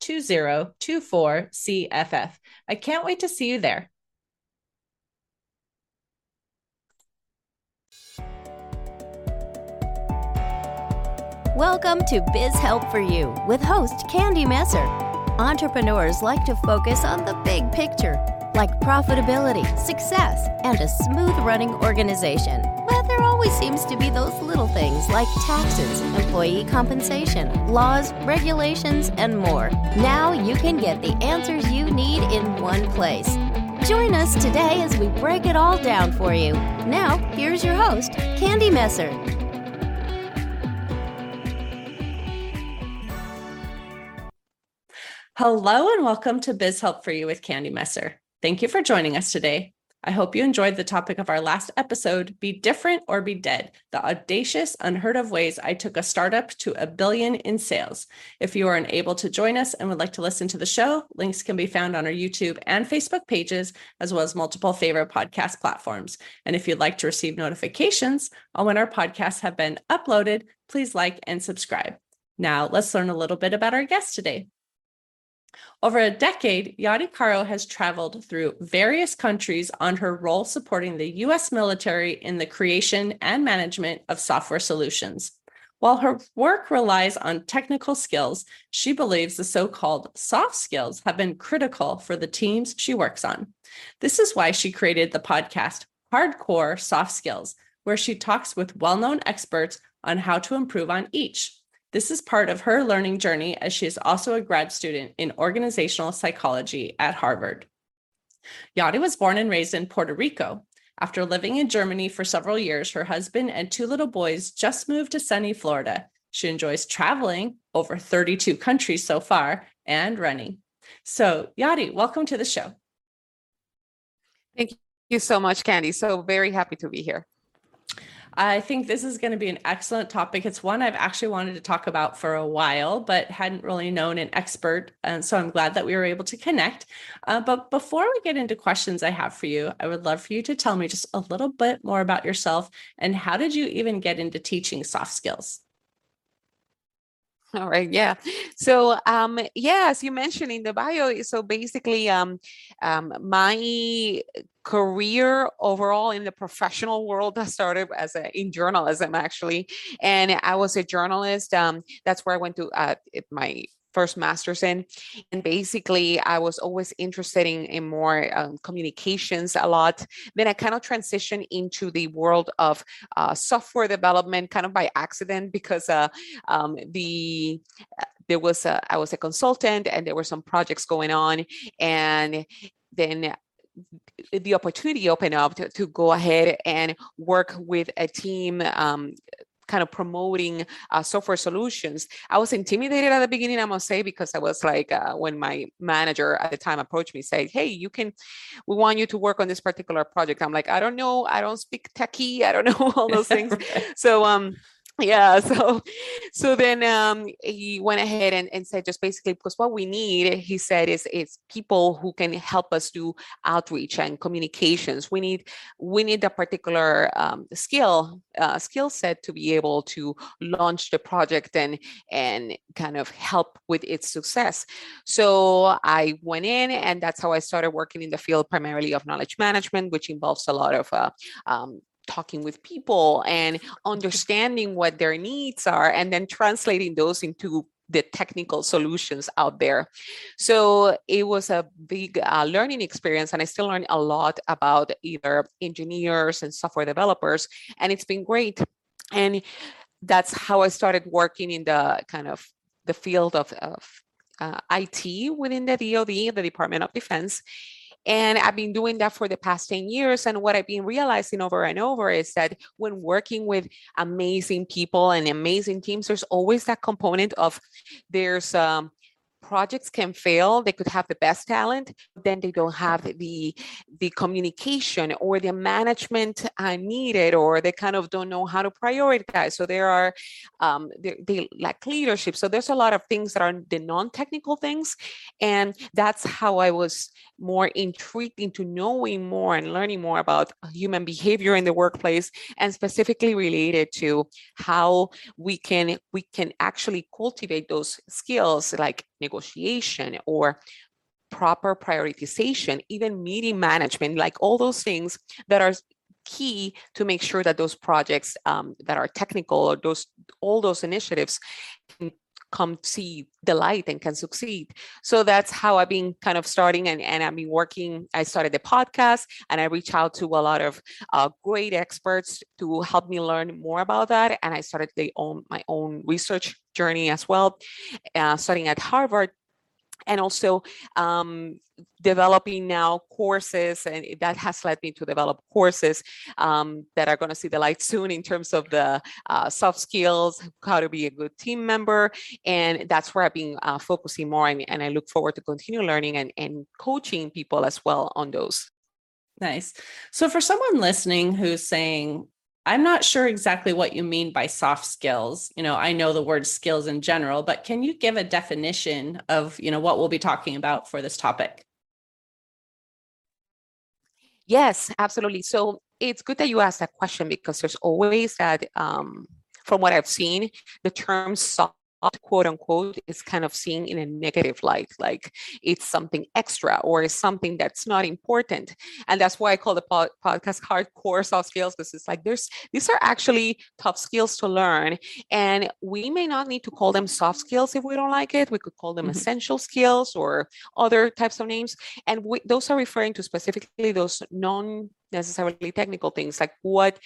2024 CFF. I can't wait to see you there. Welcome to Biz Help for You with host Candy Messer. Entrepreneurs like to focus on the big picture, like profitability, success, and a smooth running organization. Always seems to be those little things like taxes, employee compensation, laws, regulations, and more. Now you can get the answers you need in one place. Join us today as we break it all down for you. Now, here's your host, Candy Messer. Hello and welcome to Biz Help for You with Candy Messer. Thank you for joining us today. I hope you enjoyed the topic of our last episode Be Different or Be Dead the audacious, unheard of ways I took a startup to a billion in sales. If you are unable to join us and would like to listen to the show, links can be found on our YouTube and Facebook pages, as well as multiple favorite podcast platforms. And if you'd like to receive notifications on when our podcasts have been uploaded, please like and subscribe. Now, let's learn a little bit about our guest today. Over a decade, Yadi Caro has traveled through various countries on her role supporting the U.S. military in the creation and management of software solutions. While her work relies on technical skills, she believes the so called soft skills have been critical for the teams she works on. This is why she created the podcast Hardcore Soft Skills, where she talks with well known experts on how to improve on each. This is part of her learning journey as she is also a grad student in organizational psychology at Harvard. Yadi was born and raised in Puerto Rico. After living in Germany for several years, her husband and two little boys just moved to sunny Florida. She enjoys traveling over 32 countries so far and running. So, Yadi, welcome to the show. Thank you so much, Candy. So, very happy to be here. I think this is going to be an excellent topic. It's one I've actually wanted to talk about for a while, but hadn't really known an expert. And so I'm glad that we were able to connect. Uh, but before we get into questions I have for you, I would love for you to tell me just a little bit more about yourself and how did you even get into teaching soft skills? All right. Yeah. So, um, yeah, as you mentioned in the bio, so basically, um, um, my career overall in the professional world that started as a in journalism actually, and I was a journalist. Um, that's where I went to uh, my first master's in and basically i was always interested in, in more um, communications a lot. Then i kind of transitioned into the world of uh, software development kind of by accident because uh, um, the uh, there was a, I was a consultant and there were some projects going on and then the opportunity opened up to, to go ahead and work with a team um, kind of promoting uh, software solutions. I was intimidated at the beginning, I must say, because I was like, uh, when my manager at the time approached me, said, "Hey, you can, we want you to work on this particular project." I'm like, I don't know, I don't speak techie, I don't know all those things. so, um, yeah so so then um he went ahead and, and said just basically because what we need he said is is people who can help us do outreach and communications. We need we need a particular um, skill uh, skill set to be able to launch the project and and kind of help with its success. So i went in and that's how i started working in the field primarily of knowledge management which involves a lot of uh, um, talking with people and understanding what their needs are and then translating those into the technical solutions out there. So it was a big uh, learning experience, and I still learn a lot about either engineers and software developers, and it's been great. And that's how I started working in the kind of the field of, of uh, IT within the DoD, the Department of Defense. And I've been doing that for the past 10 years. And what I've been realizing over and over is that when working with amazing people and amazing teams, there's always that component of there's um, projects can fail they could have the best talent then they don't have the the communication or the management uh, needed or they kind of don't know how to prioritize. So there are um, they, they lack leadership. So there's a lot of things that are the non-technical things and that's how i was more intrigued into knowing more and learning more about human behavior in the workplace and specifically related to how we can we can actually cultivate those skills like negotiation or proper prioritization, even meeting management, like all those things that are key to make sure that those projects um, that are technical or those all those initiatives can come see the light and can succeed. So that's how I've been kind of starting and, and I've been working. I started the podcast and I reach out to a lot of uh, great experts to help me learn more about that. And I started the own, my own research journey as well, uh, studying at Harvard and also um, developing now courses and that has led me to develop courses um, that are going to see the light soon in terms of the uh, soft skills how to be a good team member and that's where i've been uh, focusing more and, and i look forward to continue learning and, and coaching people as well on those. Nice. So for someone listening who's saying I'm not sure exactly what you mean by soft skills. You know, I know the word skills in general, but can you give a definition of, you know, what we'll be talking about for this topic? Yes, absolutely. So it's good that you asked that question because there's always that, um, from what I've seen, the term soft quote unquote is kind of seen in a negative light like it's something extra or it's something that's not important and that's why i call the pod- podcast hardcore soft skills because it's like there's these are actually tough skills to learn and we may not need to call them soft skills if we don't like it we could call them mm-hmm. essential skills or other types of names and we, those are referring to specifically those non necessarily technical things like what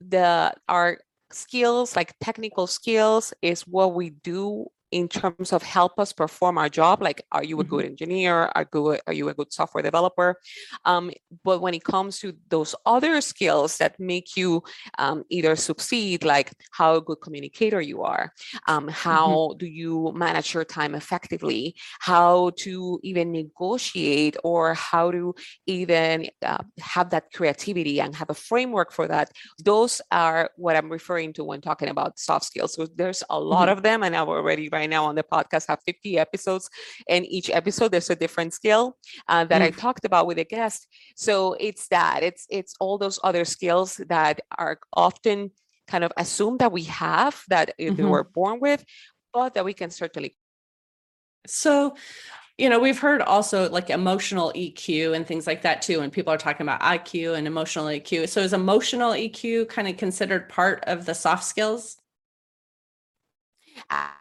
the our skills like technical skills is what we do in terms of help us perform our job like are you a good mm-hmm. engineer are good are you a good software developer um, but when it comes to those other skills that make you um, either succeed like how a good communicator you are um, how mm-hmm. do you manage your time effectively how to even negotiate or how to even uh, have that creativity and have a framework for that those are what i'm referring to when talking about soft skills so there's a lot mm-hmm. of them and i've already right now on the podcast have 50 episodes and each episode there's a different skill uh, that mm. i talked about with a guest so it's that it's it's all those other skills that are often kind of assumed that we have that mm-hmm. we're born with but that we can certainly so you know we've heard also like emotional eq and things like that too and people are talking about iq and emotional eq so is emotional eq kind of considered part of the soft skills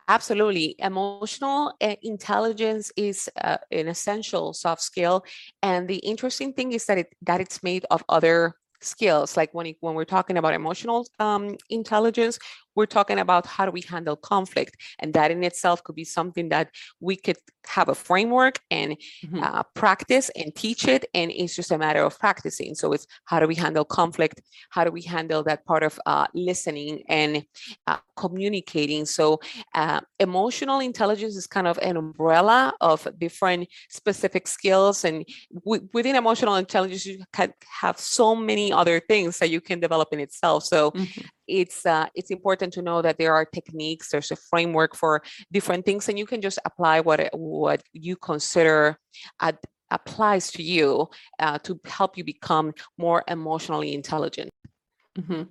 Absolutely. Emotional eh, intelligence is uh, an essential soft skill. And the interesting thing is that it that it's made of other skills like when, it, when we're talking about emotional um, intelligence we're talking about how do we handle conflict and that in itself could be something that we could have a framework and mm-hmm. uh, practice and teach it and it's just a matter of practicing. So it's how do we handle conflict? How do we handle that part of uh, listening and uh, communicating? So uh, emotional intelligence is kind of an umbrella of different specific skills and w- within emotional intelligence you can have so many other things that you can develop in itself. So mm-hmm it's uh, it's important to know that there are techniques there's a framework for different things and you can just apply what what you consider ad- applies to you uh, to help you become more emotionally intelligent mm-hmm.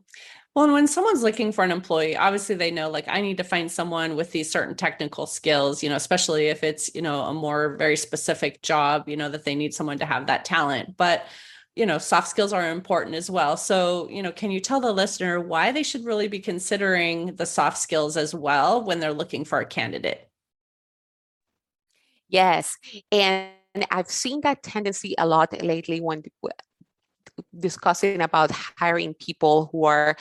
well and when someone's looking for an employee obviously they know like i need to find someone with these certain technical skills you know especially if it's you know a more very specific job you know that they need someone to have that talent but you know, soft skills are important as well. So, you know, can you tell the listener why they should really be considering the soft skills as well when they're looking for a candidate? Yes. And I've seen that tendency a lot lately when discussing about hiring people who are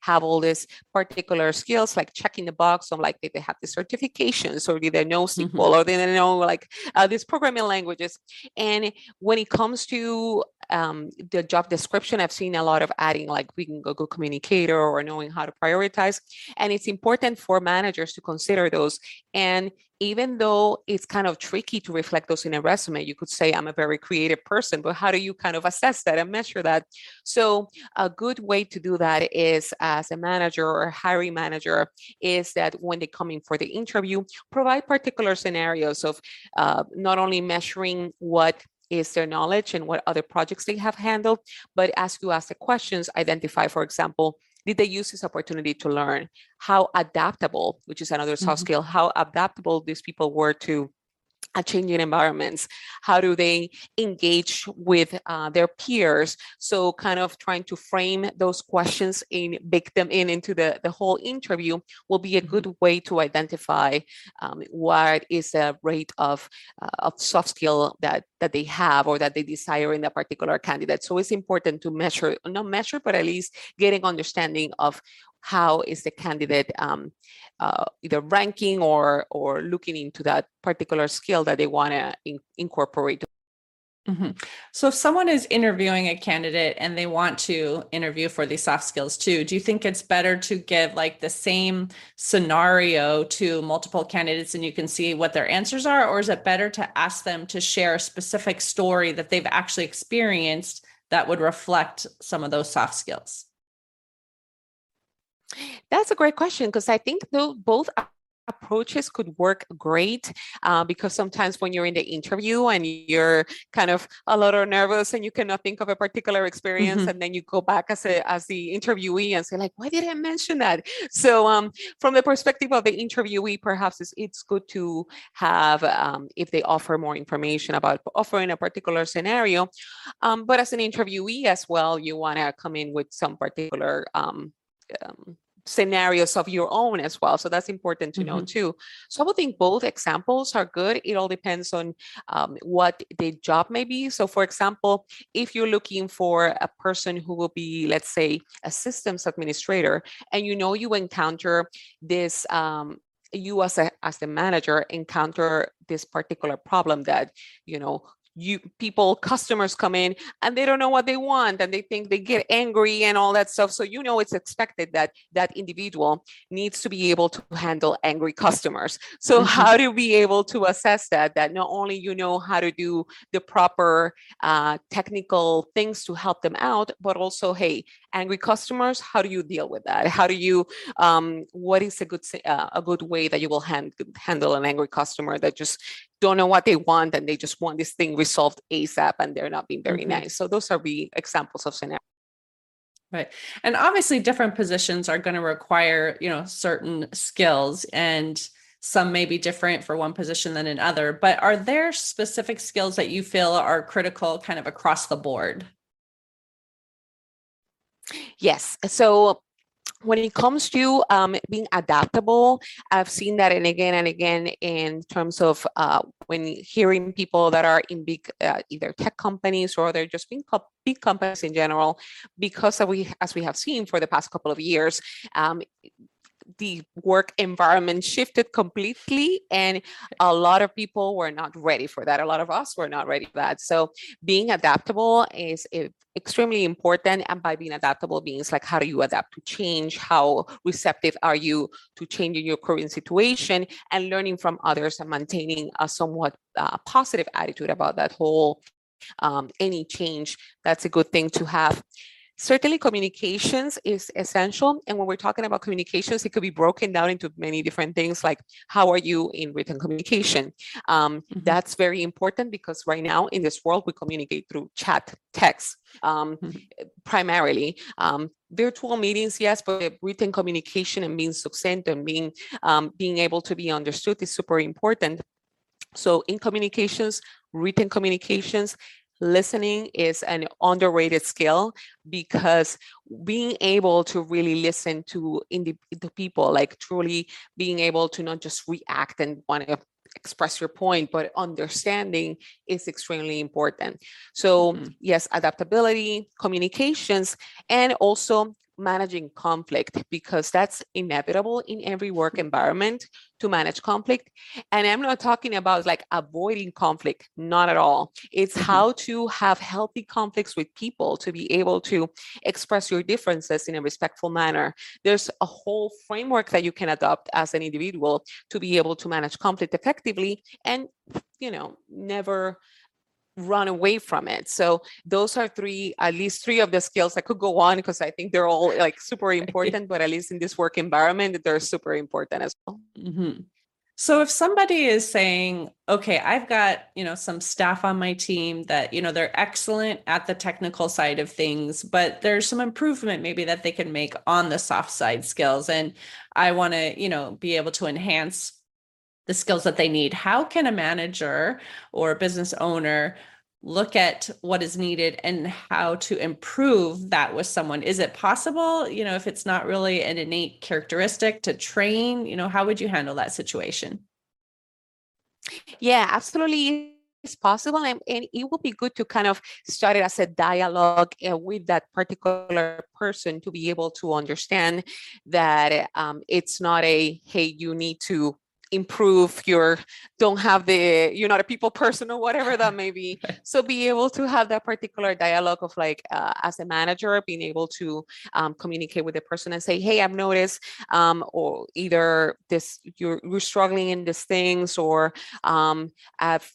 have all these particular skills like checking the box on like did they have the certifications or did they know SQL mm-hmm. or did they know like uh, these programming languages. And when it comes to um, the job description i've seen a lot of adding like being a good communicator or knowing how to prioritize. And it's important for managers to consider those. And even though it's kind of tricky to reflect those in a resume, you could say, I'm a very creative person, but how do you kind of assess that and measure that? So, a good way to do that is as a manager or hiring manager, is that when they come in for the interview, provide particular scenarios of uh, not only measuring what is their knowledge and what other projects they have handled, but ask you ask the questions, identify, for example, did they use this opportunity to learn how adaptable which is another soft mm-hmm. skill how adaptable these people were to uh, changing environments how do they engage with uh, their peers so kind of trying to frame those questions and bake them in into the, the whole interview will be a good mm-hmm. way to identify um, what is the rate of, uh, of soft skill that that they have or that they desire in a particular candidate so it's important to measure not measure but at least getting understanding of how is the candidate um, uh, either ranking or or looking into that particular skill that they want to in- incorporate Mm-hmm. So, if someone is interviewing a candidate and they want to interview for these soft skills too, do you think it's better to give like the same scenario to multiple candidates and you can see what their answers are? Or is it better to ask them to share a specific story that they've actually experienced that would reflect some of those soft skills? That's a great question because I think though both approaches could work great uh, because sometimes when you're in the interview and you're kind of a little nervous and you cannot think of a particular experience mm-hmm. and then you go back as a as the interviewee and say like why did i mention that so um, from the perspective of the interviewee perhaps it's, it's good to have um, if they offer more information about offering a particular scenario um, but as an interviewee as well you want to come in with some particular um, scenarios of your own as well. So that's important to mm-hmm. know too. So I would think both examples are good. It all depends on um, what the job may be. So, for example, if you're looking for a person who will be, let's say, a systems administrator, and you know you encounter this. Um, you as a as the manager encounter this particular problem that you know you people customers come in and they don't know what they want and they think they get angry and all that stuff. So you know it's expected that that individual needs to be able to handle angry customers. So mm-hmm. how do be able to assess that that not only you know how to do the proper uh, technical things to help them out but also hey angry customers how do you deal with that? How do you um, what is a good uh, a good way that you will hand, handle an angry customer that just don't know what they want and they just want this thing resolved asap and they're not being very mm-hmm. nice so those are the examples of scenarios right and obviously different positions are going to require you know certain skills and some may be different for one position than another but are there specific skills that you feel are critical kind of across the board Yes. So when it comes to um, being adaptable, I've seen that and again and again in terms of uh, when hearing people that are in big uh, either tech companies or they're just being big companies in general, because we, as we have seen for the past couple of years, um, the work environment shifted completely and a lot of people were not ready for that. A lot of us were not ready for that. So being adaptable is extremely important and by being adaptable means like how do you adapt to change? How receptive are you to changing your current situation and learning from others and maintaining a somewhat uh, positive attitude about that whole um, any change? That's a good thing to have Certainly, communications is essential. And when we're talking about communications, it could be broken down into many different things like how are you in written communication? Um, mm-hmm. That's very important because right now in this world, we communicate through chat, text, um, mm-hmm. primarily. Um, virtual meetings, yes, but written communication and being succinct and being um, being able to be understood is super important. So in communications, written communications, listening is an underrated skill because being able to really listen to indi- the people, like truly being able to not just react and want to express your point, but understanding is extremely important. So, Mhm. yes, adaptability, communications, and also managing conflict because that's inevitable in every work environment to manage conflict. And I'm not talking about like avoiding conflict, not at all. It's Mhm. how to have healthy conflicts with people to be able to express your differences in a respectful manner. There's a whole framework that you can adopt as an individual to be able to manage conflict effectively and, you know, never run away from it. So those are three, at least three of the skills. I could go on because I think they're all like super important, but at least in this work environment, they're super important as well. Mhm. So if somebody is saying, okay, I've got, you know, some staff on my team that, you know, they're excellent at the technical side of things, but there's some improvement maybe that they can make on the soft side skills and I want to, you know, be able to enhance the skills that they need. How can a manager or a business owner look at what is needed and how to improve that with someone is it possible you know if it's not really an innate characteristic to train you know how would you handle that situation Yeah, absolutely. It's possible, and, and it would be good to kind of start it as a dialogue uh, with that particular person to be able to understand that um, it's not a hey, you need to improve your don't have the you're not a people person or whatever that may be. So be able to have that particular dialogue of like uh, as a manager being able to um, communicate with the person and say hey i've noticed um, or either this you're you're struggling in these things or um, i've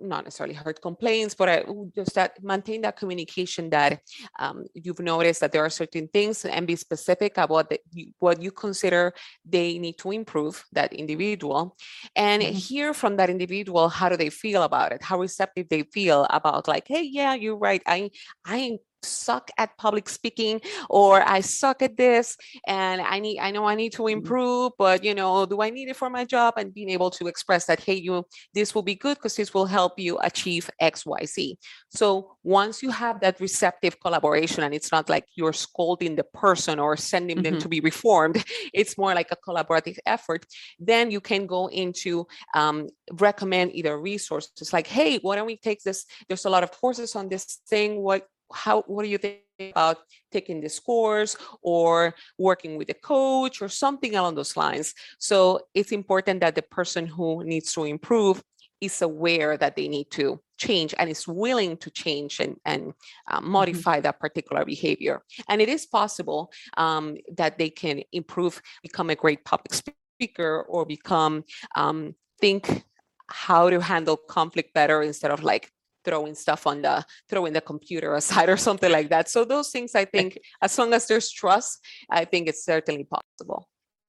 not necessarily heard complaints, but I would just that maintain that communication that um, you've noticed that there are certain things and be specific about the, what you consider they need to improve that individual and Mhm. hear from that individual how do they feel about it how receptive they feel about like hey yeah you're right i i suck at public speaking or i suck at this and i need i know i need to Mhm. improve but you know do i need it for my job and being able to express that hey you this will be good because this will help you achieve xyz so once you have that receptive collaboration and it's not like you're scolding the person or sending them Mhm. to be reformed it's more like a collaborative effort then you can go into um, recommend either resources like hey why don't we take this there's a lot of courses on this thing what how what do you think about taking this course or working with a coach or something along those lines so it's important that the person who needs to improve is aware that they need to change and is willing to change and, and uh, modify that particular behavior. And it is possible um, that they can improve, become a great public speaker, or become um, think how to handle conflict better instead of like throwing stuff on the throwing the computer aside or something like that. So those things, I think, as long as there's trust, I think it's certainly possible.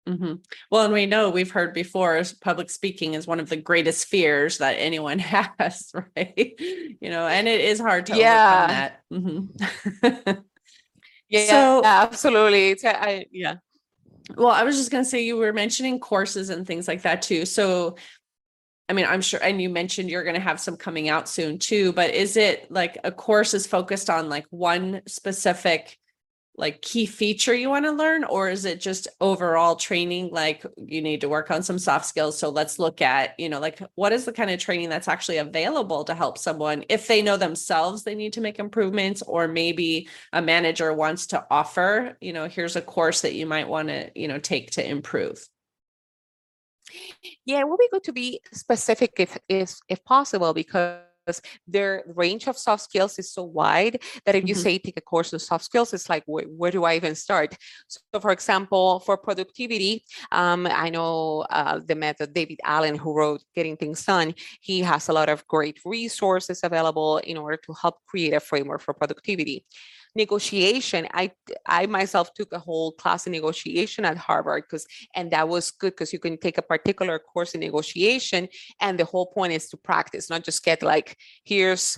Mhm. Well, and we know we've heard before public speaking is one of the greatest fears that anyone has, right? You know, and it is hard to Yeah. overcome that. Mhm. Yeah, So- absolutely. I, yeah. well, I was just going to say you were mentioning courses and things like that too. So, I mean, I'm sure, and you mentioned you're going to have some coming out soon too, but is it like a course is focused on like one specific like key feature you want to learn? Or is it just overall training like you need to work on some soft skills so let's look at you know like what is the kind of training that's actually available to help someone if they know themselves they need to make improvements or maybe a manager wants to offer you know here's a course that you might want to you know take to improve Yeah, it would be good to be specific if if if possible because their range of soft skills is so wide that if you Mhm. say take a course on soft skills, it's like where, where do I even start? So, for example, for productivity, um, I know uh, the method David Allen, who wrote Getting Things Done, he has a lot of great resources available in order to help create a framework for productivity negotiation i i myself took a whole class in negotiation at harvard because and that was good because you can take a particular course in negotiation and the whole point is to practice not just get like here's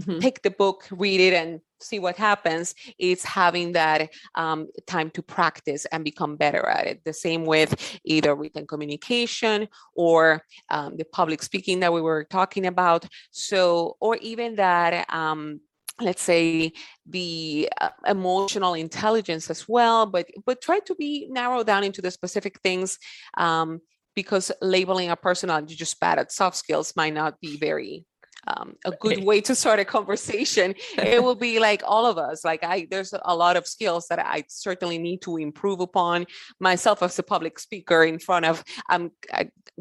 Mhm. pick the book read it and see what happens. It's having that um, time to practice and become better at it. The same with either written communication or um, the public speaking that we were talking about. So or even that um, let's say the uh, emotional intelligence as well but but try to be narrowed down into the specific things um, because labeling a person as just bad at soft skills might not be very um, a good way to start a conversation it will be like all of us like i there's a lot of skills that i certainly need to improve upon. Myself as a public speaker in front of i'm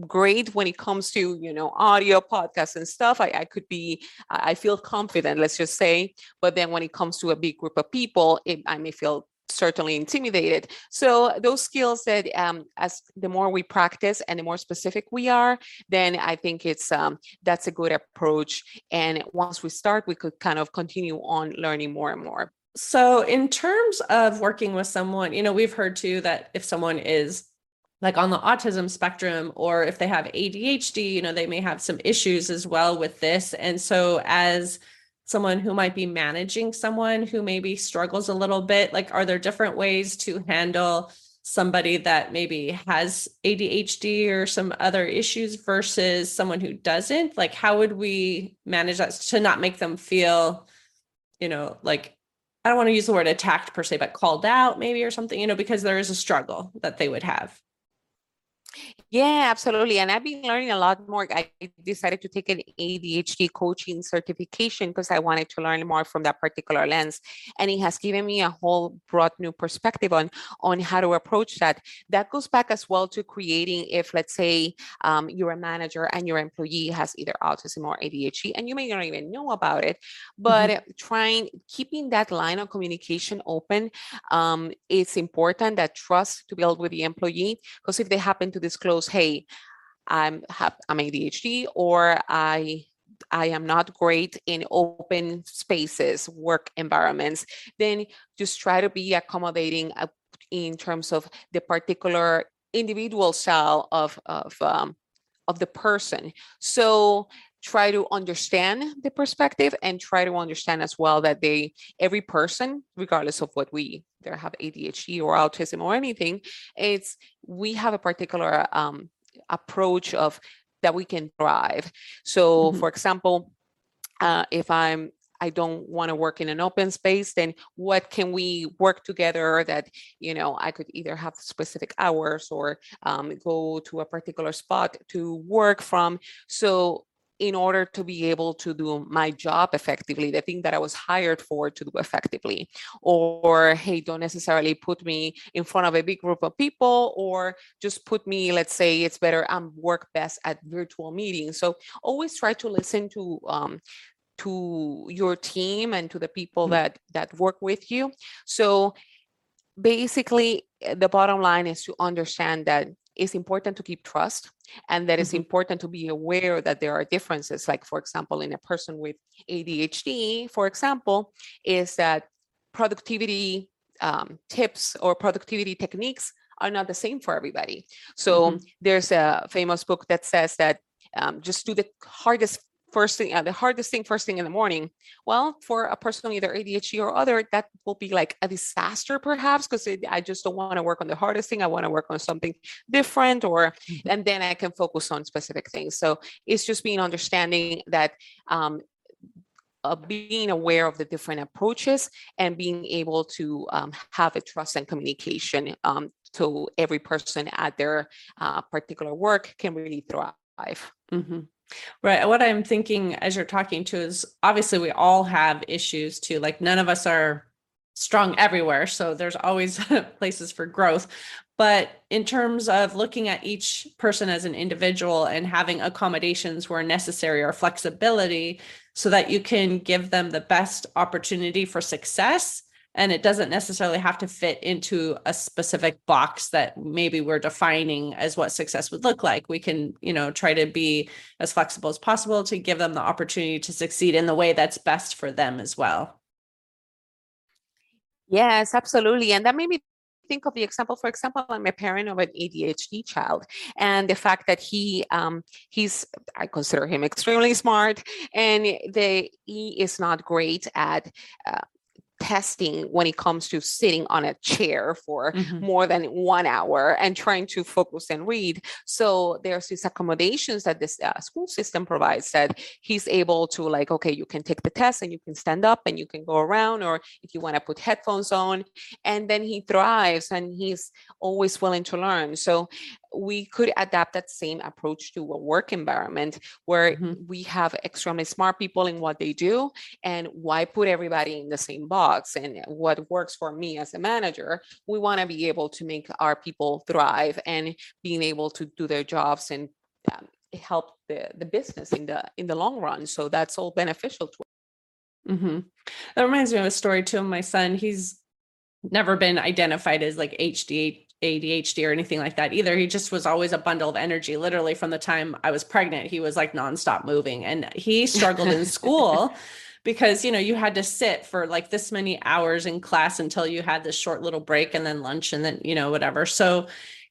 great when it comes to you know audio podcasts and stuff I, I could be i feel confident let's just say but then when it comes to a big group of people it, i may feel certainly intimidated. So those skills that um, as the more we practice and the more specific we are, then I think it's um, that's a good approach. And once we start, we could kind of continue on learning more and more. So in terms of working with someone, you know, we've heard too that if someone is like on the autism spectrum or if they have ADHD, you know, they may have some issues as well with this. And so as someone who might be managing someone who maybe struggles a little bit? Like, are there different ways to handle somebody that maybe has ADHD or some other issues versus someone who doesn't? Like, how would we manage that to not make them feel, you know, like, I don't want to use the word attacked per se, but called out maybe or something, you know, because there is a struggle that they would have. Yeah, absolutely. And I've been learning a lot more. I decided to take an ADHD coaching certification because I wanted to learn more from that particular lens. And it has given me a whole broad new perspective on, on how to approach that. That goes back as well to creating if, let's say, um, you're a manager and your employee has either autism or ADHD, and you may not even know about it, but mm-hmm. trying, keeping that line of communication open, um, it's important that trust to build with the employee because if they happen to disclose, hey, I'm I'm ADHD or I I am not great in open spaces, work environments, then just try to be accommodating uh, in terms of the particular individual style of of um, of the person. So try to understand the perspective and try to understand as well that they every person regardless of what we they have adhd or autism or anything it's we have a particular um, approach of that we can thrive so mm-hmm. for example uh, if i'm I don't want to work in an open space, then what can we work together that, you know, I could either have specific hours or um, go to a particular spot to work from. So in order to be able to do my job effectively, the thing that I was hired for to do effectively. Or, hey, don't necessarily put me in front of a big group of people, or just put me, let's say it's better, I'm work best at virtual meetings. So always try to listen to um, to your team and to the people mm-hmm. that that work with you. So basically the bottom line is to understand that it's important to keep trust and that it's mm-hmm. important to be aware that there are differences like for example in a person with adhd for example is that productivity um, tips or productivity techniques are not the same for everybody so mm-hmm. there's a famous book that says that um, just do the hardest first thing, uh, the hardest thing first thing in the morning. Well, for a person either ADHD or other, that will be like a disaster perhaps because I just don't want to work on the hardest thing. I want to work on something different, or mm-hmm. and then I can focus on specific things. So it's just being understanding that um, uh, being aware of the different approaches and being able to um, have a trust and communication um, to every person at their uh, particular work can really thrive. Mm-hmm. Right. What I'm thinking as you're talking to is obviously we all have issues too. Like none of us are strong everywhere. So there's always places for growth. But in terms of looking at each person as an individual and having accommodations where necessary or flexibility so that you can give them the best opportunity for success and it doesn't necessarily have to fit into a specific box that maybe we're defining as what success would look like. We can you know try to be as flexible as possible to give them the opportunity to succeed in the way that's best for them as well. Yes absolutely. And that made me think of the example for example i'm a parent of an adhd child and the fact that he um, he's i consider him extremely smart and the he is not great at uh, testing when it comes to sitting on a chair for Mhm. more than one hour and trying to focus and read. So there's these accommodations that this uh, school system provides that he's able to like, okay, you can take the test and you can stand up and you can go around, or if you want to put headphones on, and then he thrives and he's always willing to learn. So we could adapt that same approach to a work environment where Mhm. we have extremely smart people in what they do and why put everybody in the same box and what works for me as a manager we want to be able to make our people thrive and being able to do their jobs and um, help the, the business in the in the long run so that's all beneficial to hmm That reminds me of a story too. My son, he's never been identified as like HD, ADHD or anything like that either. He just was always a bundle of energy. Literally from the time I was pregnant, he was like nonstop moving and he struggled in school because, you know, you had to sit for like this many hours in class until you had this short little break and then lunch and then, you know, whatever. So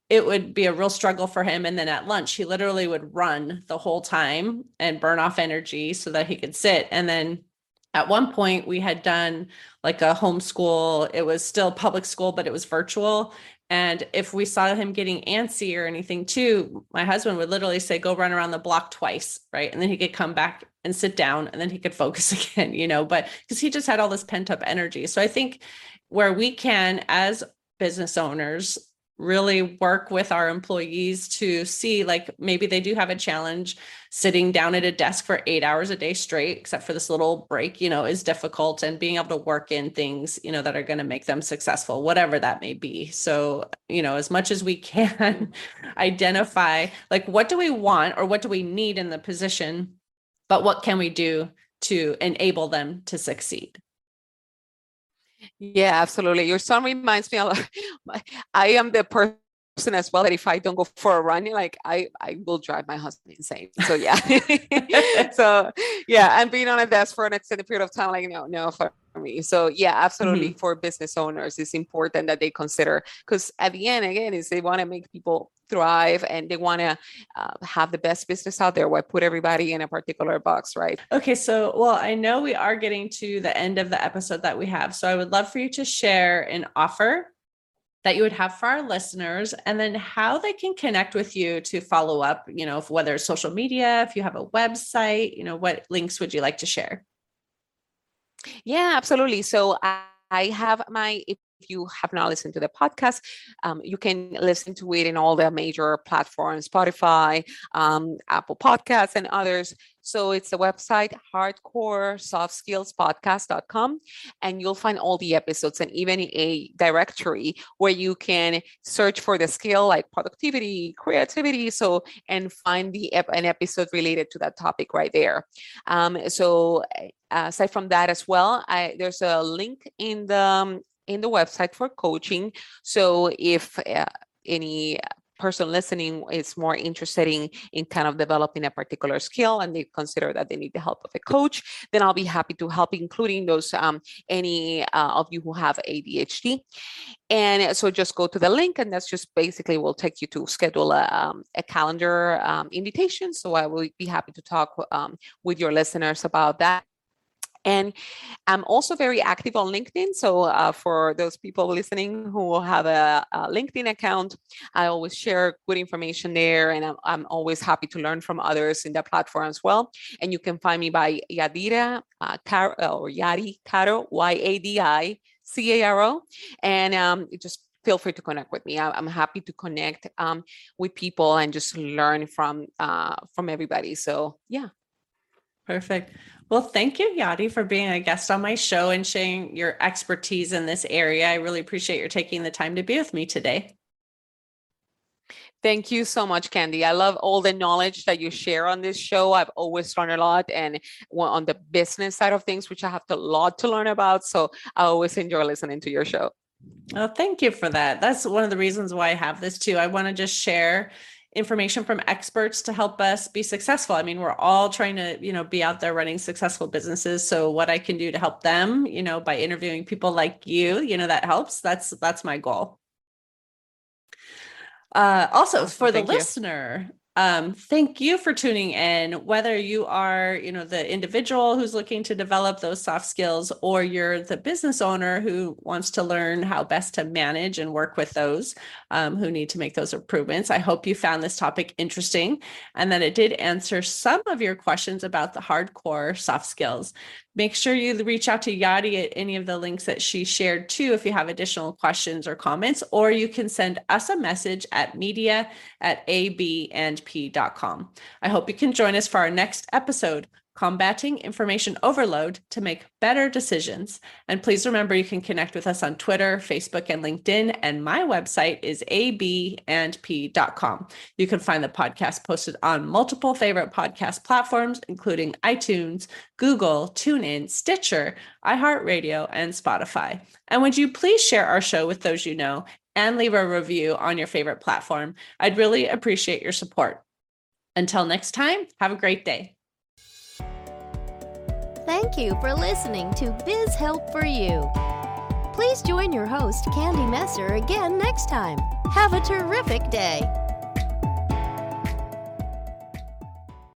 it would be a real struggle for him. And then at lunch, he literally would run the whole time and burn off energy so that he could sit. And then at one point we had done like a homeschool it was still public school but it was virtual and if we saw him getting antsy or anything too my husband would literally say go run around the block twice right? And then he could come back and sit down and then he could focus again you know? But because he just had all this pent up energy. So i think where we can as business owners really work with our employees to see like maybe they do have a challenge sitting down at a desk for eight hours a day straight except for this little break you know is difficult and being able to work in things you know that are going to make them successful whatever that may be. So you know as much as we can identify like what do we want or what do we need in the position but what can we do to enable them to succeed Yeah, absolutely. Your son reminds me a lot. I am the person as well that if I don't go for a run, like I, I will drive my husband insane. So yeah. so yeah, and being on a desk for an extended period of time, like no, no for me. So yeah, absolutely. For business owners, it's important that they consider because at the end, again, is they want to make people thrive and they want to uh, have the best business out there. Why put everybody in a particular box, right? Okay, so well, I know we are getting to the end of the episode that we have. So I would love for you to share an offer that you would have for our listeners and then how they can connect with you to follow up, you know, whether it's social media, if you have a website, you know, what links would you like to share? Yeah, absolutely. So I, I have my, you have not listened to the podcast, um, you can listen to it in all the major platforms, Spotify, um, Apple Podcasts, and others. So it's the website hardcoresoftskillspodcast.com, and you'll find all the episodes and even a directory where you can search for the skill like productivity, creativity, so and find the an episode related to that topic right there. Um, so uh, aside from that as well, I, there's a link in the um, in the website for coaching. So if uh, any person listening is more interested in, in kind of developing a particular skill and they consider that they need the help of a coach, then I'll be happy to help, including those um, any uh, of you who have ADHD. And so just go to the link, and that's just basically will take you to schedule a, um, a calendar um, invitation. So I will be happy to talk um, with your listeners about that. And I'm also very active on LinkedIn. So uh, for those people listening who have a, a, LinkedIn account, I always share good information there, and I'm, I'm, always happy to learn from others in that platform as well. And you can find me by Yadira uh, Caro or Yadi Caro Y A D I C A R O, and um, just feel free to connect with me. I'm happy to connect um, with people and just learn from uh, from everybody. So yeah. Perfect. Well, thank you, Yadi, for being a guest on my show and sharing your expertise in this area. I really appreciate your taking the time to be with me today. Thank you so much, Candy. I love all the knowledge that you share on this show. I've always learned a lot, and on the business side of things, which I have a lot to learn about. So I always enjoy listening to your show. Oh, thank you for that. That's one of the reasons why I have this too. I want to just share information from experts to help us be successful. I mean, we're all trying to, you know, be out there running successful businesses. So what I can do to help them, you know, by interviewing people like you, you know, that helps. That's that's my goal. Uh, also for the Thank listener, Um, thank you for tuning in. Whether you are, you know, the individual who's looking to develop those soft skills, or you're the business owner who wants to learn how best to manage and work with those um, who need to make those improvements. I hope you found this topic interesting and that it did answer some of your questions about the hardcore soft skills. Make sure you reach out to Yadi at any of the links that she shared too if you have additional questions or comments, or you can send us a message at media at abandp.com. I hope you can join us for our next episode combating information overload to make better decisions. And please remember you can connect with us on Twitter, Facebook, and LinkedIn. And my website is abandp.com. You can find the podcast posted on multiple favorite podcast platforms, including iTunes, Google, TuneIn, Stitcher, iHeartRadio, and Spotify. And would you please share our show with those you know and leave a review on your favorite platform? I'd really appreciate your support. Until next time, have a great day. Thank you for listening to Biz Help for You. Please join your host, Candy Messer, again next time. Have a terrific day.